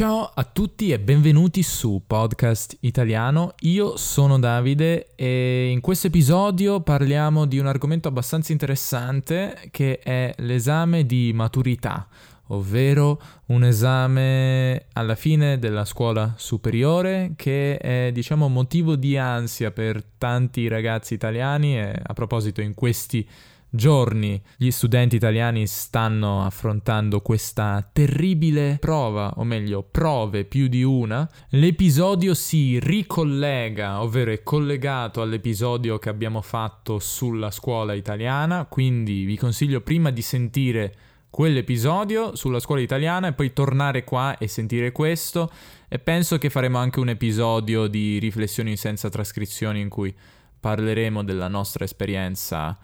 Ciao a tutti e benvenuti su Podcast Italiano. Io sono Davide e in questo episodio parliamo di un argomento abbastanza interessante che è l'esame di maturità, ovvero un esame alla fine della scuola superiore che è diciamo motivo di ansia per tanti ragazzi italiani e a proposito in questi giorni gli studenti italiani stanno affrontando questa terribile prova, o meglio, prove più di una. L'episodio si ricollega, ovvero è collegato all'episodio che abbiamo fatto sulla scuola italiana, quindi vi consiglio prima di sentire quell'episodio sulla scuola italiana e poi tornare qua e sentire questo e penso che faremo anche un episodio di riflessioni senza trascrizioni in cui parleremo della nostra esperienza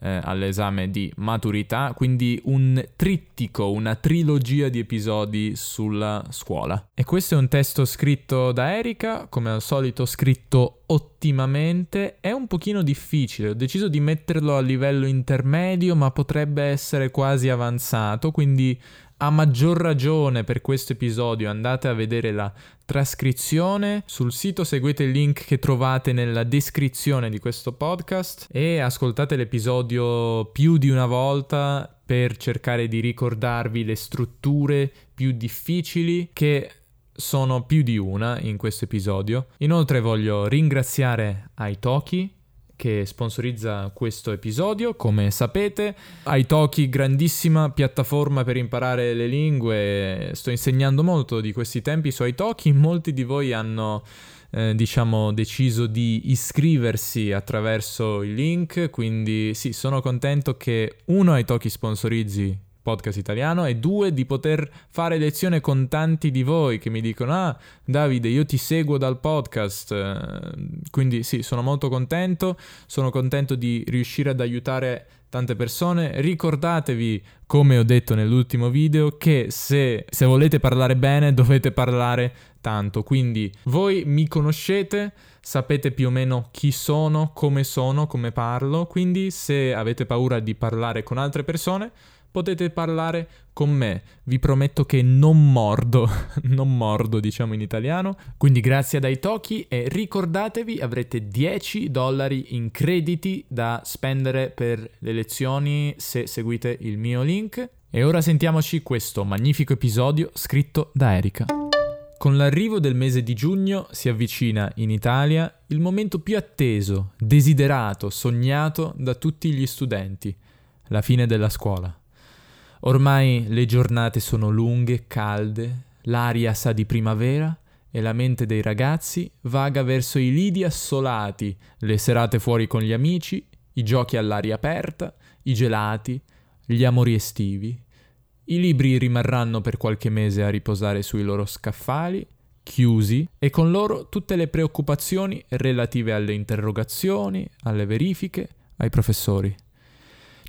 eh, all'esame di maturità, quindi un trittico, una trilogia di episodi sulla scuola. E questo è un testo scritto da Erika, come al solito scritto ottimamente, è un pochino difficile, ho deciso di metterlo a livello intermedio, ma potrebbe essere quasi avanzato, quindi a maggior ragione per questo episodio andate a vedere la trascrizione sul sito, seguite il link che trovate nella descrizione di questo podcast e ascoltate l'episodio più di una volta per cercare di ricordarvi le strutture più difficili che sono più di una in questo episodio. Inoltre voglio ringraziare Aitoki che sponsorizza questo episodio, come sapete. Italki, grandissima piattaforma per imparare le lingue, sto insegnando molto di questi tempi su Italki, molti di voi hanno eh, diciamo deciso di iscriversi attraverso il link, quindi sì, sono contento che uno Italki sponsorizzi podcast italiano e due di poter fare lezione con tanti di voi che mi dicono ah Davide io ti seguo dal podcast. Quindi sì sono molto contento. Sono contento di riuscire ad aiutare tante persone. Ricordatevi come ho detto nell'ultimo video che se, se volete parlare bene dovete parlare tanto. Quindi voi mi conoscete sapete più o meno chi sono, come sono, come parlo, quindi se avete paura di parlare con altre persone, potete parlare con me. Vi prometto che non mordo, non mordo diciamo in italiano. Quindi grazie ad Aitoki e ricordatevi avrete 10 dollari in crediti da spendere per le lezioni se seguite il mio link. E ora sentiamoci questo magnifico episodio scritto da Erika. Con l'arrivo del mese di giugno si avvicina in Italia il momento più atteso, desiderato, sognato da tutti gli studenti, la fine della scuola. Ormai le giornate sono lunghe, calde, l'aria sa di primavera e la mente dei ragazzi vaga verso i lidi assolati, le serate fuori con gli amici, i giochi all'aria aperta, i gelati, gli amori estivi. I libri rimarranno per qualche mese a riposare sui loro scaffali, chiusi, e con loro tutte le preoccupazioni relative alle interrogazioni, alle verifiche, ai professori.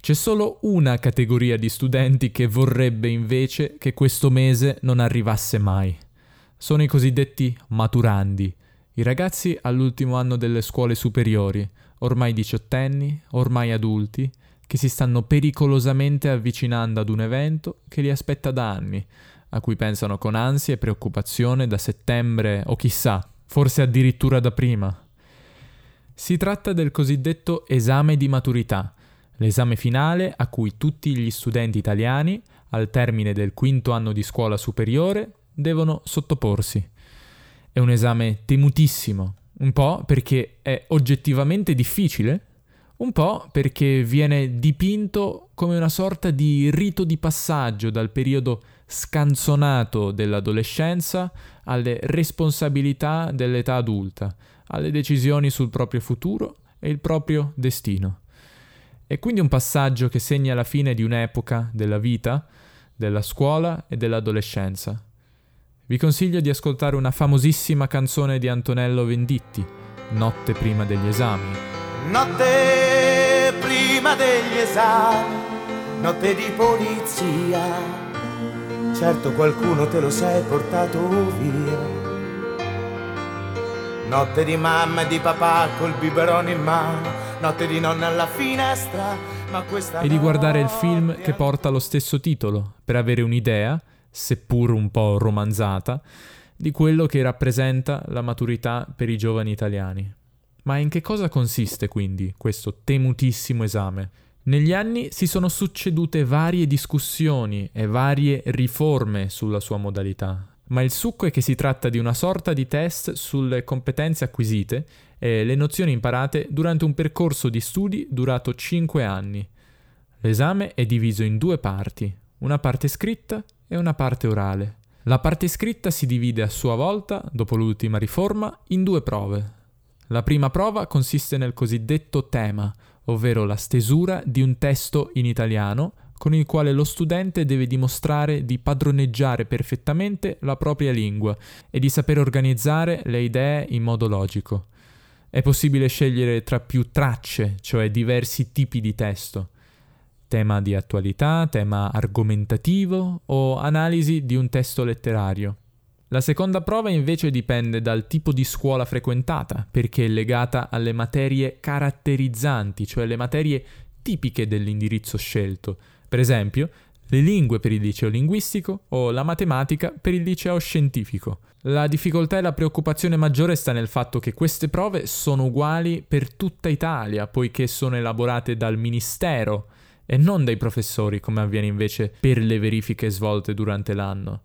C'è solo una categoria di studenti che vorrebbe invece che questo mese non arrivasse mai. Sono i cosiddetti maturandi, i ragazzi all'ultimo anno delle scuole superiori, ormai diciottenni, ormai adulti, che si stanno pericolosamente avvicinando ad un evento che li aspetta da anni, a cui pensano con ansia e preoccupazione da settembre o chissà, forse addirittura da prima. Si tratta del cosiddetto esame di maturità, l'esame finale a cui tutti gli studenti italiani, al termine del quinto anno di scuola superiore, devono sottoporsi. È un esame temutissimo, un po' perché è oggettivamente difficile, un po' perché viene dipinto come una sorta di rito di passaggio dal periodo scanzonato dell'adolescenza alle responsabilità dell'età adulta, alle decisioni sul proprio futuro e il proprio destino. È quindi un passaggio che segna la fine di un'epoca della vita, della scuola e dell'adolescenza. Vi consiglio di ascoltare una famosissima canzone di Antonello Venditti, Notte prima degli esami. Notte prima degli esami, notte di polizia. Certo qualcuno te lo sei portato via. Notte di mamma e di papà col biberone in mano notte di nonna alla finestra, ma questa e di guardare il film che porta lo stesso titolo, per avere un'idea seppur un po' romanzata, di quello che rappresenta la maturità per i giovani italiani. Ma in che cosa consiste quindi questo temutissimo esame? Negli anni si sono succedute varie discussioni e varie riforme sulla sua modalità, ma il succo è che si tratta di una sorta di test sulle competenze acquisite e le nozioni imparate durante un percorso di studi durato 5 anni. L'esame è diviso in due parti, una parte scritta e una parte orale. La parte scritta si divide a sua volta, dopo l'ultima riforma, in due prove. La prima prova consiste nel cosiddetto tema, ovvero la stesura di un testo in italiano con il quale lo studente deve dimostrare di padroneggiare perfettamente la propria lingua e di saper organizzare le idee in modo logico. È possibile scegliere tra più tracce, cioè diversi tipi di testo. Tema di attualità, tema argomentativo o analisi di un testo letterario. La seconda prova invece dipende dal tipo di scuola frequentata, perché è legata alle materie caratterizzanti, cioè le materie tipiche dell'indirizzo scelto. Per esempio, le lingue per il liceo linguistico o la matematica per il liceo scientifico. La difficoltà e la preoccupazione maggiore sta nel fatto che queste prove sono uguali per tutta Italia, poiché sono elaborate dal Ministero e non dai professori, come avviene invece per le verifiche svolte durante l'anno.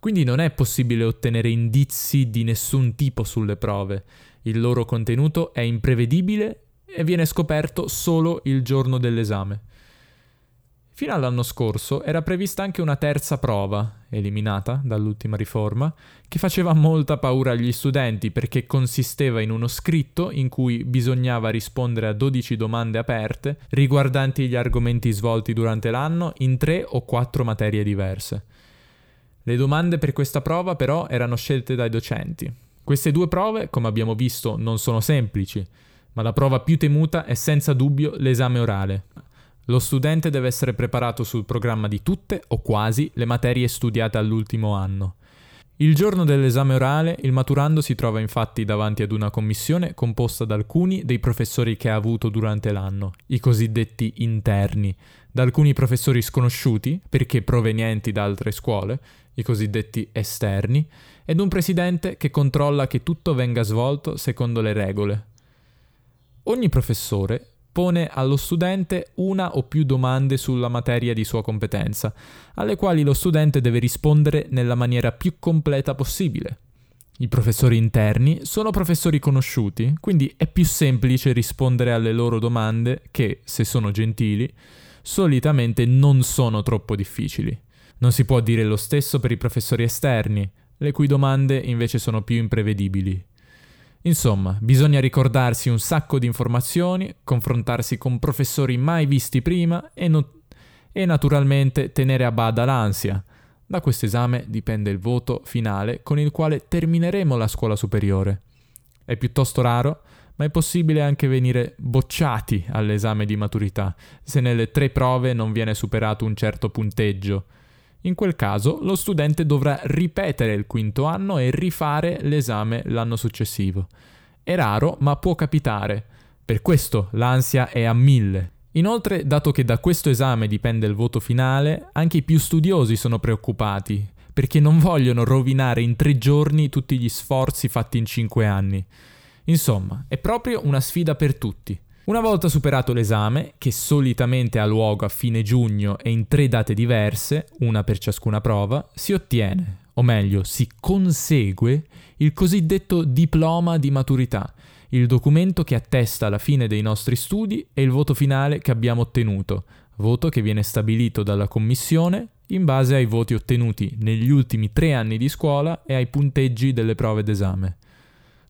Quindi non è possibile ottenere indizi di nessun tipo sulle prove. Il loro contenuto è imprevedibile e viene scoperto solo il giorno dell'esame. Fino all'anno scorso era prevista anche una terza prova, eliminata dall'ultima riforma, che faceva molta paura agli studenti perché consisteva in uno scritto in cui bisognava rispondere a 12 domande aperte riguardanti gli argomenti svolti durante l'anno in tre o quattro materie diverse. Le domande per questa prova però erano scelte dai docenti. Queste due prove, come abbiamo visto, non sono semplici, ma la prova più temuta è senza dubbio l'esame orale. Lo studente deve essere preparato sul programma di tutte o quasi le materie studiate all'ultimo anno. Il giorno dell'esame orale il maturando si trova infatti davanti ad una commissione composta da alcuni dei professori che ha avuto durante l'anno, i cosiddetti interni, da alcuni professori sconosciuti, perché provenienti da altre scuole, i cosiddetti esterni, ed un presidente che controlla che tutto venga svolto secondo le regole. Ogni professore pone allo studente una o più domande sulla materia di sua competenza, alle quali lo studente deve rispondere nella maniera più completa possibile. I professori interni sono professori conosciuti, quindi è più semplice rispondere alle loro domande che, se sono gentili, solitamente non sono troppo difficili. Non si può dire lo stesso per i professori esterni, le cui domande invece sono più imprevedibili. Insomma, bisogna ricordarsi un sacco di informazioni, confrontarsi con professori mai visti prima e, no- e naturalmente tenere a bada l'ansia. Da questo esame dipende il voto finale con il quale termineremo la scuola superiore. È piuttosto raro, ma è possibile anche venire bocciati all'esame di maturità se nelle tre prove non viene superato un certo punteggio. In quel caso lo studente dovrà ripetere il quinto anno e rifare l'esame l'anno successivo. È raro, ma può capitare. Per questo l'ansia è a mille. Inoltre, dato che da questo esame dipende il voto finale, anche i più studiosi sono preoccupati, perché non vogliono rovinare in tre giorni tutti gli sforzi fatti in cinque anni. Insomma, è proprio una sfida per tutti. Una volta superato l'esame, che solitamente ha luogo a fine giugno e in tre date diverse, una per ciascuna prova, si ottiene, o meglio, si consegue il cosiddetto diploma di maturità, il documento che attesta la fine dei nostri studi e il voto finale che abbiamo ottenuto, voto che viene stabilito dalla commissione in base ai voti ottenuti negli ultimi tre anni di scuola e ai punteggi delle prove d'esame.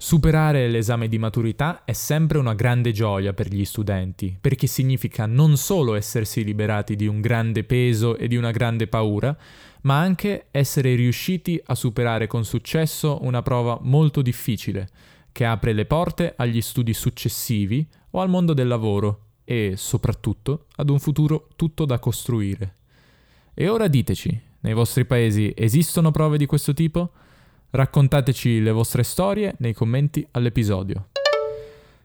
Superare l'esame di maturità è sempre una grande gioia per gli studenti, perché significa non solo essersi liberati di un grande peso e di una grande paura, ma anche essere riusciti a superare con successo una prova molto difficile, che apre le porte agli studi successivi o al mondo del lavoro e, soprattutto, ad un futuro tutto da costruire. E ora diteci, nei vostri paesi esistono prove di questo tipo? Raccontateci le vostre storie nei commenti all'episodio.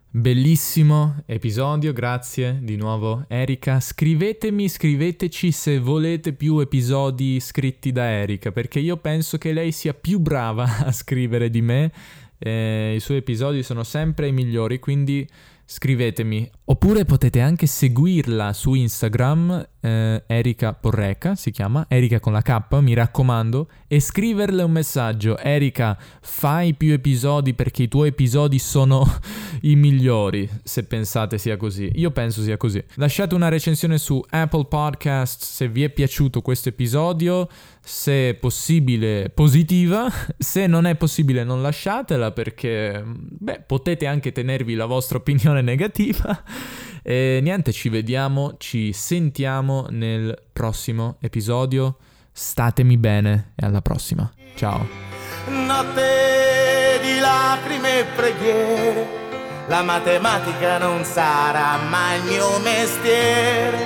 Bellissimo episodio, grazie di nuovo Erika. Scrivetemi, scriveteci se volete più episodi scritti da Erika, perché io penso che lei sia più brava a scrivere di me. Eh, I suoi episodi sono sempre i migliori, quindi scrivetemi. Oppure potete anche seguirla su Instagram, eh, Erika Porreca si chiama, Erika con la K, mi raccomando, e scriverle un messaggio. Erika, fai più episodi perché i tuoi episodi sono i migliori, se pensate sia così. Io penso sia così. Lasciate una recensione su Apple Podcast se vi è piaciuto questo episodio, se possibile positiva, se non è possibile non lasciatela perché, beh, potete anche tenervi la vostra opinione negativa. E niente, ci vediamo, ci sentiamo nel prossimo episodio. Statemi bene e alla prossima. Ciao. Notte di lacrime e preghiere, la matematica non sarà mai il mio mestiere.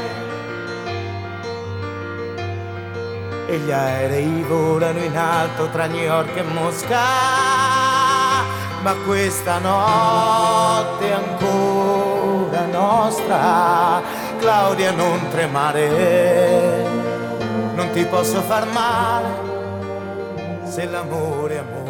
E gli aerei volano in alto tra New York e Mosca, ma questa notte ancora nostra, Claudia non tremare, non ti posso far male se l'amore è amore.